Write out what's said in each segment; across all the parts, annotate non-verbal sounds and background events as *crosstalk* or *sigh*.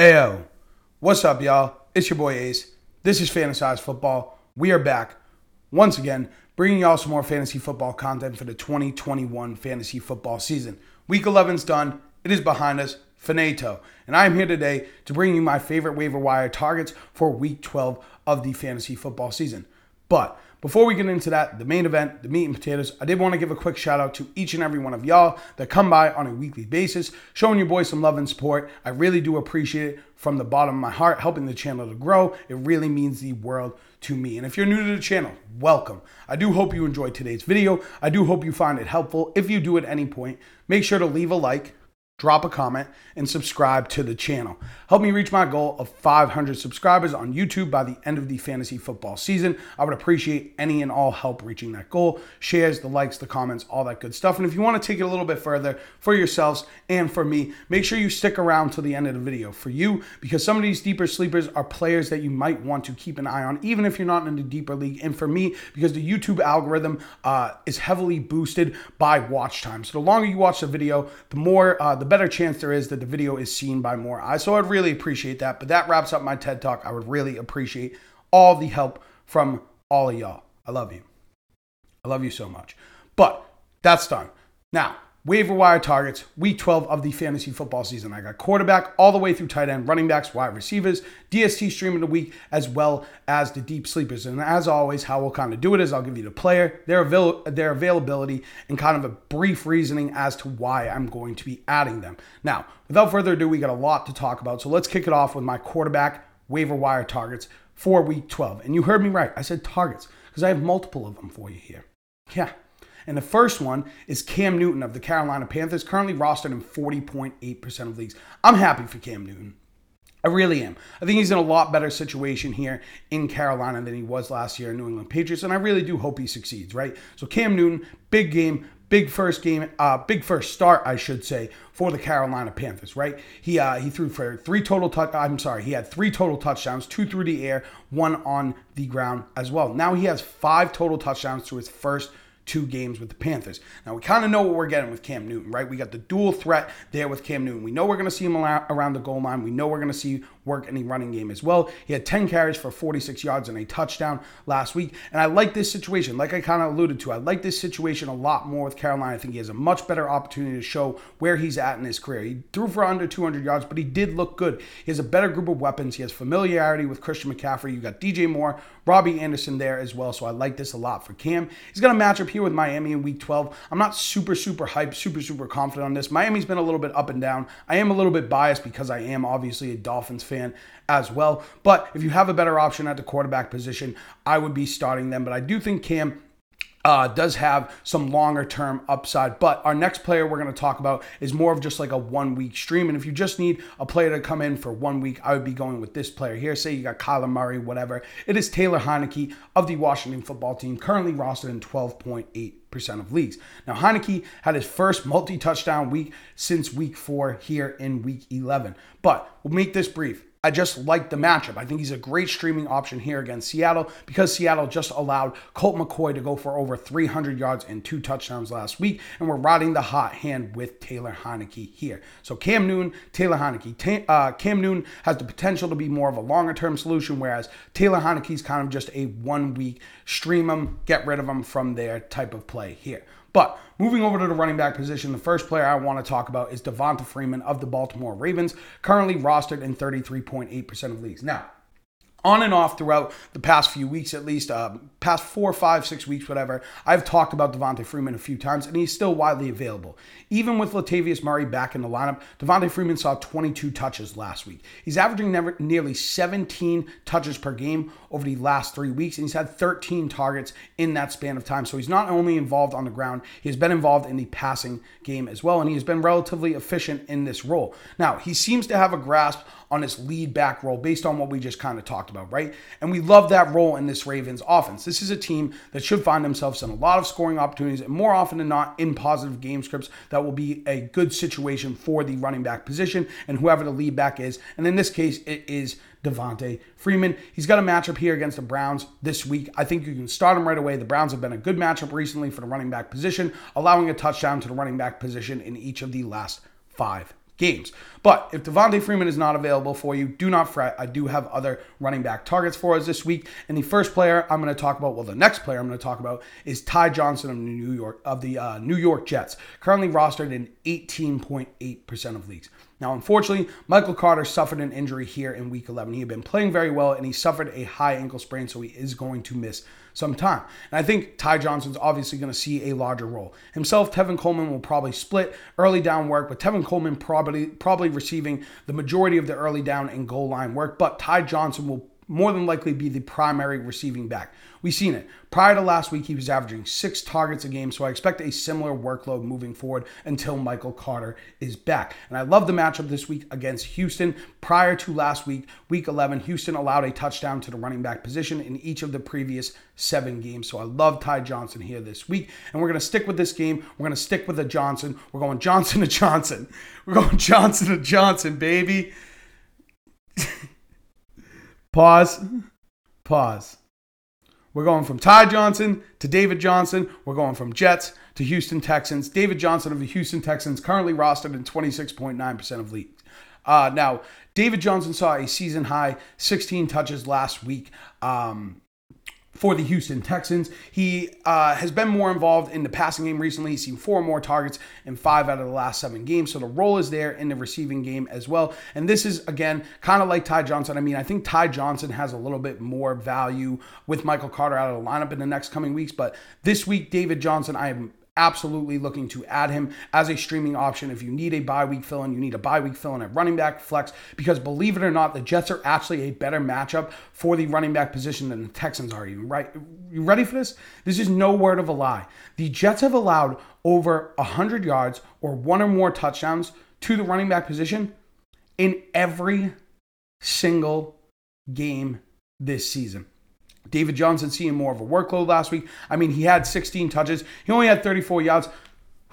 Ayo, what's up, y'all? It's your boy Ace. This is Fantasized Football. We are back once again, bringing y'all some more fantasy football content for the 2021 fantasy football season. Week 11's done. It is behind us. Finito. And I am here today to bring you my favorite waiver wire targets for week 12 of the fantasy football season. But before we get into that, the main event, the meat and potatoes, I did want to give a quick shout out to each and every one of y'all that come by on a weekly basis, showing your boys some love and support. I really do appreciate it from the bottom of my heart, helping the channel to grow. It really means the world to me. And if you're new to the channel, welcome. I do hope you enjoyed today's video. I do hope you find it helpful. If you do at any point, make sure to leave a like drop a comment, and subscribe to the channel. Help me reach my goal of 500 subscribers on YouTube by the end of the fantasy football season. I would appreciate any and all help reaching that goal. Shares, the likes, the comments, all that good stuff. And if you want to take it a little bit further for yourselves and for me, make sure you stick around till the end of the video. For you, because some of these deeper sleepers are players that you might want to keep an eye on, even if you're not in the deeper league. And for me, because the YouTube algorithm uh, is heavily boosted by watch time. So the longer you watch the video, the more, uh, the better chance there is that the video is seen by more eyes. So I'd really appreciate that. But that wraps up my TED Talk. I would really appreciate all the help from all of y'all. I love you. I love you so much. But that's done. Now, waiver wire targets, week 12 of the fantasy football season. I got quarterback all the way through tight end, running backs, wide receivers, DST stream of the week, as well as the deep sleepers. And as always, how we'll kind of do it is I'll give you the player, their, avail- their availability, and kind of a brief reasoning as to why I'm going to be adding them. Now, without further ado, we got a lot to talk about. So let's kick it off with my quarterback waiver wire targets for week 12. And you heard me right. I said targets because I have multiple of them for you here. Yeah. And the first one is Cam Newton of the Carolina Panthers, currently rostered in 40.8% of leagues. I'm happy for Cam Newton. I really am. I think he's in a lot better situation here in Carolina than he was last year in New England Patriots, and I really do hope he succeeds, right? So Cam Newton, big game, big first game, uh, big first start, I should say, for the Carolina Panthers, right? He uh, he threw for three total touch. I'm sorry, he had three total touchdowns, two through the air, one on the ground as well. Now he has five total touchdowns through his first two games with the Panthers. Now, we kind of know what we're getting with Cam Newton, right? We got the dual threat there with Cam Newton. We know we're going to see him around the goal line. We know we're going to see work in the running game as well. He had 10 carries for 46 yards and a touchdown last week. And I like this situation, like I kind of alluded to. I like this situation a lot more with Carolina. I think he has a much better opportunity to show where he's at in his career. He threw for under 200 yards, but he did look good. He has a better group of weapons. He has familiarity with Christian McCaffrey. You got DJ Moore, Robbie Anderson there as well. So I like this a lot for Cam. He's got a matchup here with Miami in week 12. I'm not super, super hyped, super, super confident on this. Miami's been a little bit up and down. I am a little bit biased because I am obviously a Dolphins fan fan as well. But if you have a better option at the quarterback position, I would be starting them. But I do think Cam uh, does have some longer term upside. But our next player we're going to talk about is more of just like a one week stream. And if you just need a player to come in for one week, I would be going with this player here. Say you got Kyler Murray, whatever. It is Taylor Heinicke of the Washington football team, currently rostered in 12.8 percent of leagues. Now Heinicke had his first multi-touchdown week since week four here in week 11. But we'll make this brief. I just like the matchup. I think he's a great streaming option here against Seattle because Seattle just allowed Colt McCoy to go for over 300 yards and two touchdowns last week, and we're riding the hot hand with Taylor Heinicke here. So Cam Newton, Taylor Heinicke. uh, Cam Newton has the potential to be more of a longer term solution, whereas Taylor Heinicke's kind of just a one week stream him, get rid of him from there type of play here. But moving over to the running back position, the first player I want to talk about is Devonta Freeman of the Baltimore Ravens, currently rostered in 33.8% of leagues. Now, on and off throughout the past few weeks, at least uh, past four, five, six weeks, whatever. I've talked about Devonta Freeman a few times, and he's still widely available. Even with Latavius Murray back in the lineup, Devonta Freeman saw 22 touches last week. He's averaging never, nearly 17 touches per game over the last three weeks, and he's had 13 targets in that span of time. So he's not only involved on the ground, he has been involved in the passing game as well, and he has been relatively efficient in this role. Now, he seems to have a grasp on his lead back role based on what we just kind of talked about, right? And we love that role in this Ravens offense. This is a team that should find themselves in a lot of scoring opportunities and more often than not in positive game scripts that will be a good situation for the running back position and whoever the lead back is. And in this case, it is Devonta Freeman. He's got a matchup here against the Browns this week. I think you can start him right away. The Browns have been a good matchup recently for the running back position, allowing a touchdown to the running back position in each of the last five games. But if Devonta Freeman is not available for you, do not fret. I do have other running back targets for us this week. And the first player I'm going to talk about, well, the next player I'm going to talk about is Ty Johnson of New York of the uh, New York Jets, currently rostered in 18.8% of leagues. Now, unfortunately, Michael Carter suffered an injury here in week 11. He had been playing very well and he suffered a high ankle sprain, so he is going to miss some time. And I think Ty Johnson's obviously going to see a larger role. Himself, Tevin Coleman will probably split early down work, with Tevin Coleman probably probably receiving the majority of the early down and goal line work, but Ty Johnson will more than likely be the primary receiving back. We've seen it. Prior to last week, he was averaging six targets a game, so I expect a similar workload moving forward until Michael Carter is back. And I love the matchup this week against Houston. Prior to last week, week 11, Houston allowed a touchdown to the running back position in each of the previous seven games. So I love Ty Johnson here this week. And we're going to stick with this game. We're going to stick with the Johnson. We're going Johnson to Johnson. We're going Johnson to Johnson, baby. *laughs* Pause. Pause. We're going from Ty Johnson to David Johnson. We're going from Jets to Houston Texans. David Johnson of the Houston Texans currently rostered in 26.9% of leagues. Uh, now, David Johnson saw a season high 16 touches last week. Um, for the Houston Texans. He uh, has been more involved in the passing game recently. He's seen four more targets in five out of the last seven games. So the role is there in the receiving game as well. And this is, again, kind of like Ty Johnson. I mean, I think Ty Johnson has a little bit more value with Michael Carter out of the lineup in the next coming weeks. But this week, David Johnson, I am absolutely looking to add him as a streaming option. If you need a bye week fill in, you need a bye week fill in at running back flex because believe it or not, the Jets are actually a better matchup for the running back position than the Texans are. You right? You ready for this? This is no word of a lie. The Jets have allowed over 100 yards or one or more touchdowns to the running back position in every single game this season. David Johnson seeing more of a workload last week. I mean, he had 16 touches. He only had 34 yards.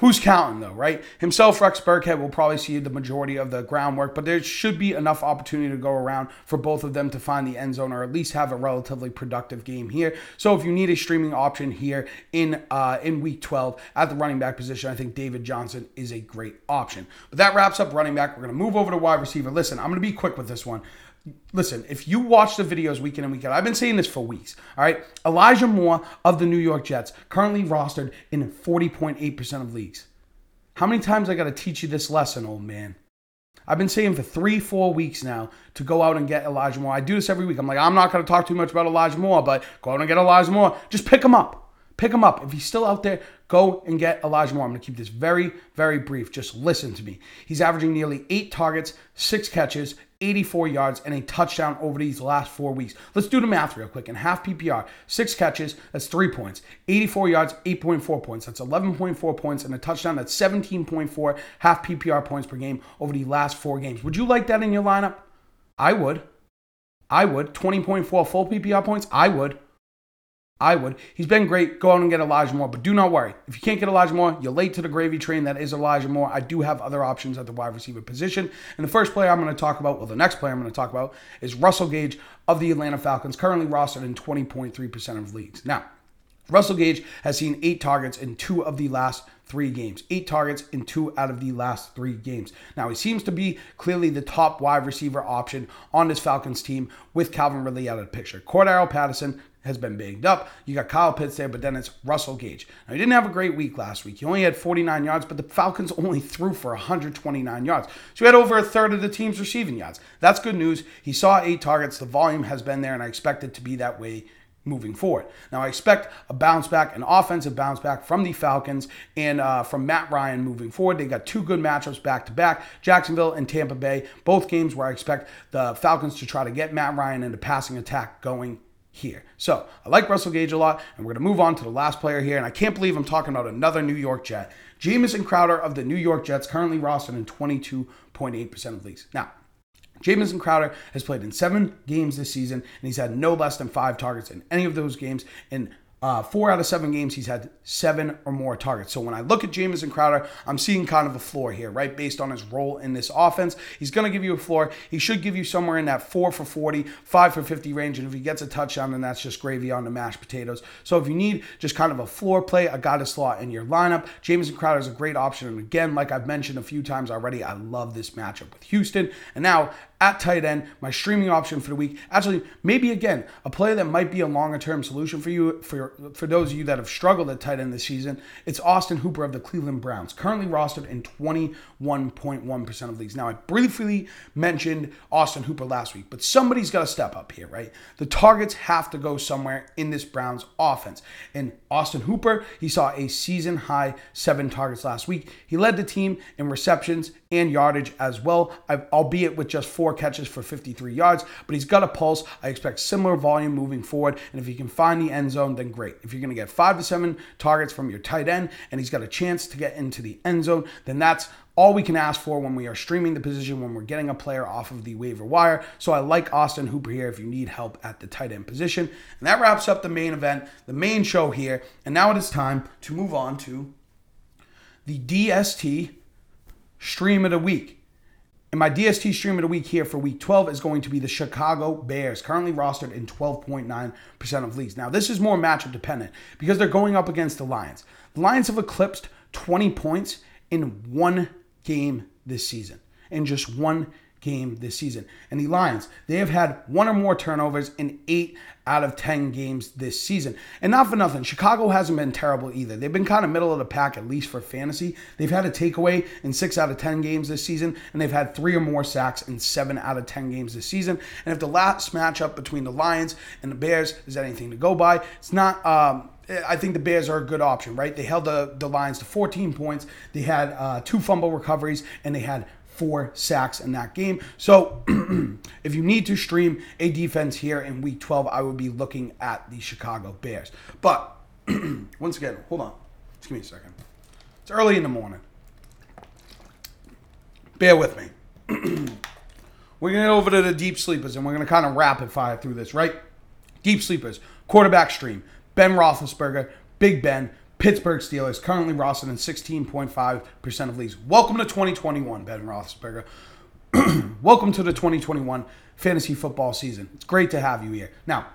Who's counting though, right? Himself, Rex Burkhead will probably see the majority of the groundwork, but there should be enough opportunity to go around for both of them to find the end zone or at least have a relatively productive game here. So if you need a streaming option here in uh, in week 12 at the running back position, I think David Johnson is a great option. But that wraps up running back. We're gonna move over to wide receiver. Listen, I'm gonna be quick with this one listen, if you watch the videos week in and week out, I've been saying this for weeks. All right. Elijah Moore of the New York Jets, currently rostered in 40.8% of leagues. How many times I got to teach you this lesson, old man? I've been saying for three, four weeks now to go out and get Elijah Moore. I do this every week. I'm like, I'm not going to talk too much about Elijah Moore, but go out and get Elijah Moore. Just pick him up. Pick him up. If he's still out there, go and get Elijah Moore. I'm going to keep this very, very brief. Just listen to me. He's averaging nearly eight targets, six catches, 84 yards, and a touchdown over these last four weeks. Let's do the math real quick. In half PPR, six catches, that's three points. 84 yards, 8.4 points. That's 11.4 points, and a touchdown, that's 17.4 half PPR points per game over the last four games. Would you like that in your lineup? I would. I would. 20.4 full PPR points? I would. I would. He's been great. Go out and get Elijah Moore, but do not worry. If you can't get Elijah Moore, you're late to the gravy train. That is Elijah Moore. I do have other options at the wide receiver position. And the first player I'm going to talk about, well, the next player I'm going to talk about is Russell Gage of the Atlanta Falcons, currently rostered in 20.3% of leagues. Now, Russell Gage has seen eight targets in two of the last three games. Eight targets in two out of the last three games. Now, he seems to be clearly the top wide receiver option on this Falcons team with Calvin Ridley out of the picture. Cordarrelle Patterson has been banged up. You got Kyle Pitts there, but then it's Russell Gage. Now, he didn't have a great week last week. He only had 49 yards, but the Falcons only threw for 129 yards. So he had over a third of the team's receiving yards. That's good news. He saw eight targets. The volume has been there, and I expect it to be that way moving forward. Now, I expect a bounce back, an offensive bounce back from the Falcons and uh, from Matt Ryan moving forward. They got two good matchups back to back Jacksonville and Tampa Bay, both games where I expect the Falcons to try to get Matt Ryan and the passing attack going here. So I like Russell Gage a lot, and we're going to move on to the last player here. And I can't believe I'm talking about another New York Jet. Jamison Crowder of the New York Jets, currently rostered in 22.8% of leagues. Now, Jamison Crowder has played in seven games this season, and he's had no less than five targets in any of those games. And uh, four out of seven games, he's had seven or more targets. So when I look at Jamison Crowder, I'm seeing kind of a floor here, right? Based on his role in this offense. He's going to give you a floor. He should give you somewhere in that four for 40, five for 50 range. And if he gets a touchdown, then that's just gravy on the mashed potatoes. So if you need just kind of a floor play, a guy to slot in your lineup, Jamison Crowder is a great option. And again, like I've mentioned a few times already, I love this matchup with Houston. And now at tight end, my streaming option for the week. Actually, maybe again, a player that might be a longer term solution for you, for, for those of you that have struggled at tight end this season, it's Austin Hooper of the Cleveland Browns, currently rostered in 21.1% of leagues. Now, I briefly mentioned Austin Hooper last week, but somebody's got to step up here, right? The targets have to go somewhere in this Browns offense. And Austin Hooper, he saw a season high seven targets last week. He led the team in receptions and yardage as well, albeit with just four catches for 53 yards. But he's got a pulse. I expect similar volume moving forward. And if he can find the end zone, then great. If you're going to get five to seven targets from your tight end and he's got a chance to get into the end zone, then that's all we can ask for when we are streaming the position, when we're getting a player off of the waiver wire. So I like Austin Hooper here if you need help at the tight end position. And that wraps up the main event, the main show here. And now it is time to move on to the DST stream of the week. And my DST stream of the week here for week 12 is going to be the Chicago Bears, currently rostered in 12.9% of leagues. Now, this is more matchup dependent because they're going up against the Lions. The Lions have eclipsed 20 points in one game this season, in just one game this season. And the Lions, they have had one or more turnovers in eight out of 10 games this season. And not for nothing, Chicago hasn't been terrible either. They've been kind of middle of the pack, at least for fantasy. They've had a takeaway in six out of 10 games this season, and they've had three or more sacks in seven out of 10 games this season. And if the last matchup between the Lions and the Bears is anything to go by, it's not. Um, I think the Bears are a good option, right? They held the, the Lions to 14 points. They had uh, two fumble recoveries, and they had four sacks in that game. So *clears throat* if you need to stream a defense here in week 12, I would be looking at the Chicago Bears. But *clears throat* once again, hold on. Just give me a second. It's early in the morning. Bear with me. *clears throat* we're going to get over to the deep sleepers and we're going to kind of rapid fire through this, right? Deep sleepers, quarterback stream, Ben Roethlisberger, Big Ben, Pittsburgh Steelers, currently rostered in 16.5% of leagues. Welcome to 2021, Ben Roethlisberger. *clears throat* Welcome to the 2021 fantasy football season. It's great to have you here. Now,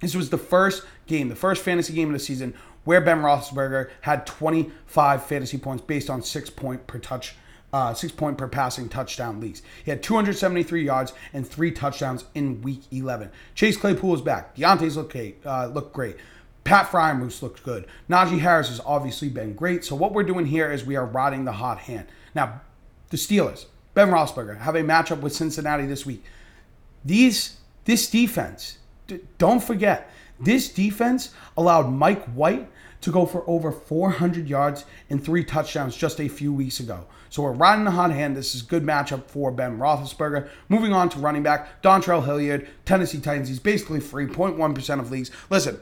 this was the first game, the first fantasy game of the season where Ben Roethlisberger had 25 fantasy points based on six point per touch, uh, six point per passing touchdown leagues. He had 273 yards and three touchdowns in Week 11. Chase Claypool is back. Diontae's look great. Uh, look great. Pat Freiermuth looked good. Najee Harris has obviously been great. So what we're doing here is we are riding the hot hand. Now, the Steelers, Ben Roethlisberger, have a matchup with Cincinnati this week. These, this defense, don't forget, this defense allowed Mike White to go for over 400 yards and three touchdowns just a few weeks ago. So we're riding the hot hand. This is a good matchup for Ben Roethlisberger. Moving on to running back, Dontrell Hilliard, Tennessee Titans. He's basically free, 0.1% of leagues. Listen,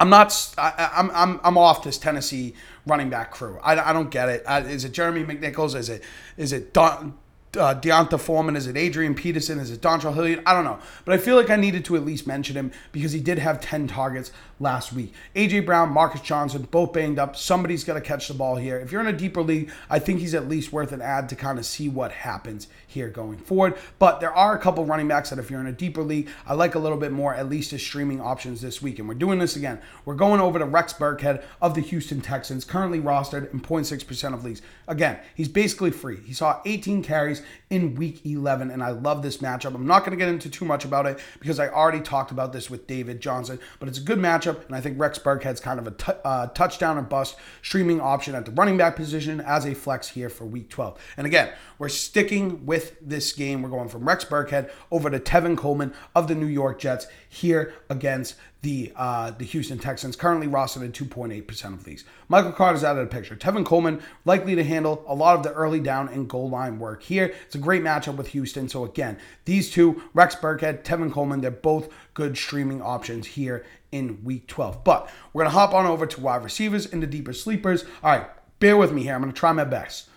I'm not. I, am I'm, I'm. I'm off this Tennessee running back crew. I, I don't get it. is it Jeremy McNichols? Is it is it Don, uh, D'Onta Foreman? Is it Adrian Peterson? Is it Dontrell Hilliard? I don't know. But I feel like I needed to at least mention him because he did have 10 targets last week. AJ Brown, Marcus Johnson, both banged up. Somebody's got to catch the ball here. If you're in a deeper league, I think he's at least worth an ad to kind of see what happens here going forward. But there are a couple running backs that if you're in a deeper league, I like a little bit more, at least as streaming options this week. And we're doing this again. We're going over to Rex Burkhead of the Houston Texans, currently rostered in 0.6% of leagues. Again, he's basically free. He saw 18 carries in week 11, and I love this matchup. I'm not going to get into too much about it because I already talked about this with David Johnson, but it's a good matchup, and I think Rex Burkhead's kind of a t- uh, touchdown and bust streaming option at the running back position as a flex here for week 12. And again, we're sticking with this game. We're going from Rex Burkhead over to Tevin Coleman of the New York Jets here against the uh, the Houston Texans, currently rostered at 2.8% of leagues. Michael Carter's out of the picture. Tevin Coleman likely to handle a lot of the early down and goal line work here. It's a great matchup with Houston. So again, these two, Rex Burkhead, Tevin Coleman, they're both good streaming options here in Week 12. But we're gonna hop on over to wide receivers in the deeper sleepers. All right, bear with me here. I'm gonna try my best.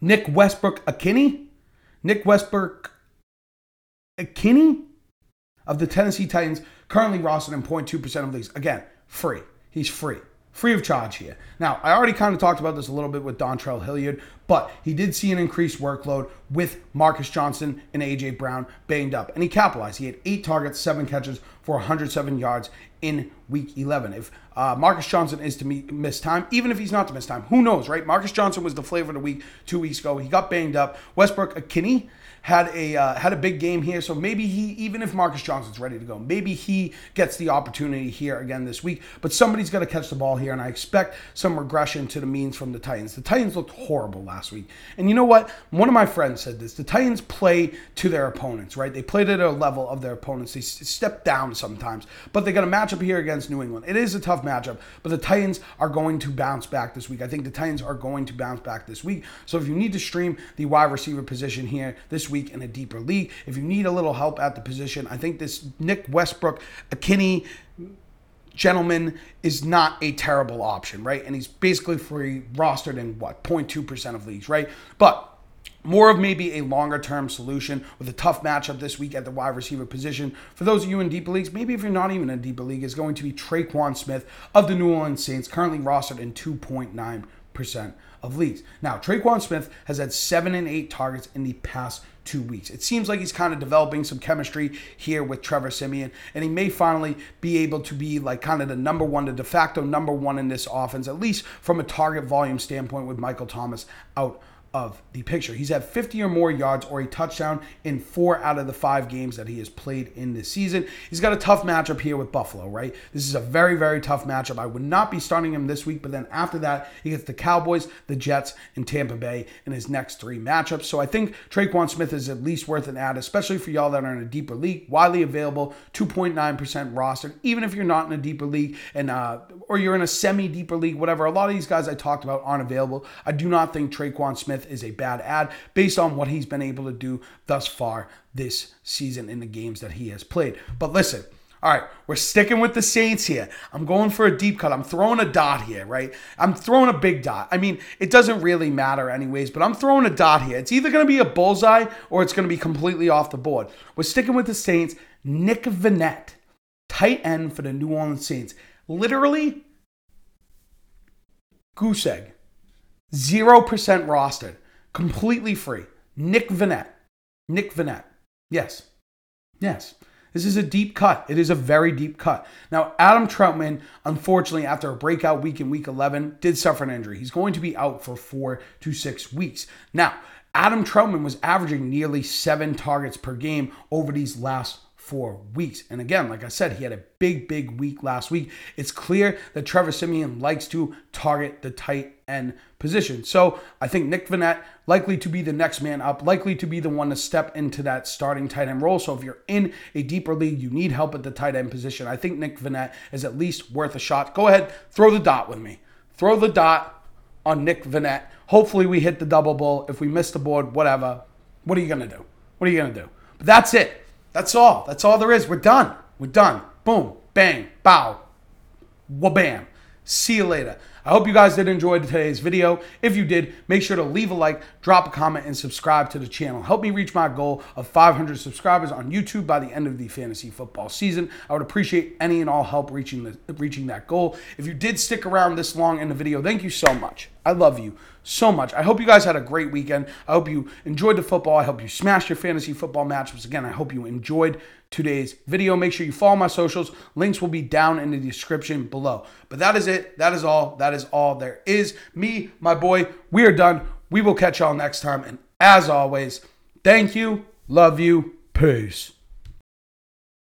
Nick Westbrook Ikhine, Nick Westbrook Ikhine of the Tennessee Titans currently rostered in 0.2% of leagues. Again, free. He's free free of charge here. Now, I already kind of talked about this a little bit with Dontrell Hilliard, but he did see an increased workload with Marcus Johnson and AJ Brown banged up, and he capitalized. He had eight targets, seven catches for 107 yards in Week 11. If uh, Marcus Johnson is to miss time, even if he's not to miss time, who knows, right? Marcus Johnson was the flavor of the week two weeks ago. He got banged up. Westbrook-Ikhine had a uh, had a big game here. So maybe he, even if Marcus Johnson's ready to go, maybe he gets the opportunity here again this week. But somebody's got to catch the ball here, and I expect some regression to the means from the Titans. The Titans looked horrible last week, and you know what? One of my friends said this: the Titans play to their opponents, right? They play to the level of their opponents. They step down sometimes, but they got a matchup here against New England. It is a tough matchup, but the Titans are going to bounce back this week. I think the Titans are going to bounce back this week. So if you need to stream the wide receiver position here this week in a deeper league. If you need a little help at the position, I think this Nick Westbrook, Ikhine gentleman is not a terrible option, right? And he's basically free rostered in what 0.2% of leagues, right? But more of maybe a longer term solution with a tough matchup this week at the wide receiver position. For those of you in deeper leagues, maybe if you're not even in deeper league, is going to be Tre'Quan Smith of the New Orleans Saints, currently rostered in 2.9% of leagues. Now, Tre'Quan Smith has had seven and eight targets in the past two weeks. It seems like he's kind of developing some chemistry here with Trevor Siemian, and he may finally be able to be like kind of the number one, the de facto number one in this offense, at least from a target volume standpoint with Michael Thomas out of the picture. He's had 50 or more yards or a touchdown in four out of the five games that he has played in this season. He's got a tough matchup here with Buffalo, right? This is a very, very tough matchup. I would not be starting him this week, but then after that, he gets the Cowboys, the Jets, and Tampa Bay in his next three matchups. So I think Tre'Quan Smith is at least worth an add, especially for y'all that are in a deeper league. Widely available, 2.9% roster, even if you're not in a deeper league and uh, or you're in a semi-deeper league, whatever. A lot of these guys I talked about aren't available. I do not think Tre'Quan Smith Smith is a bad ad based on what he's been able to do thus far this season in the games that he has played. But listen, all right, we're sticking with the Saints here. I'm going for a deep cut. I'm throwing a dot here, right? I'm throwing a big dot. I mean, it doesn't really matter, anyways, but I'm throwing a dot here. It's either going to be a bullseye or it's going to be completely off the board. We're sticking with the Saints. Nick Vannett, tight end for the New Orleans Saints. Literally, goose egg. 0% rostered, completely free. Nick Vannett. Nick Vannett. Yes. Yes. This is a deep cut. It is a very deep cut. Now, Adam Trautman, unfortunately, after a breakout week in week 11, did suffer an injury. He's going to be out for four to six weeks. Now, Adam Trautman was averaging nearly seven targets per game over these last four weeks. And again, like I said, he had a big, big week last week. It's clear that Trevor Siemian likes to target the tight end position. So I think Nick Vannett likely to be the next man up, likely to be the one to step into that starting tight end role. So if you're in a deeper league, you need help at the tight end position. I think Nick Vannett is at least worth a shot. Go ahead, throw the dot with me. Throw the dot on Nick Vannett. Hopefully we hit the double bull. If we miss the board, whatever. What are you gonna do? What are you gonna do? But that's it. That's all. That's all there is. We're done. We're done. Boom, bang, bow, wabam. See you later. I hope you guys did enjoy today's video. If you did, make sure to leave a like, drop a comment, and subscribe to the channel. Help me reach my goal of 500 subscribers on YouTube by the end of the fantasy football season. I would appreciate any and all help reaching the, reaching that goal. If you did stick around this long in the video, thank you so much. I love you so much. I hope you guys had a great weekend. I hope you enjoyed the football. I hope you smashed your fantasy football matchups. Again, I hope you enjoyed today's video. Make sure you follow my socials. Links will be down in the description below. But that is it. That is all. That is all there is. Me, my boy, we are done. We will catch y'all next time. And as always, thank you, love you, peace.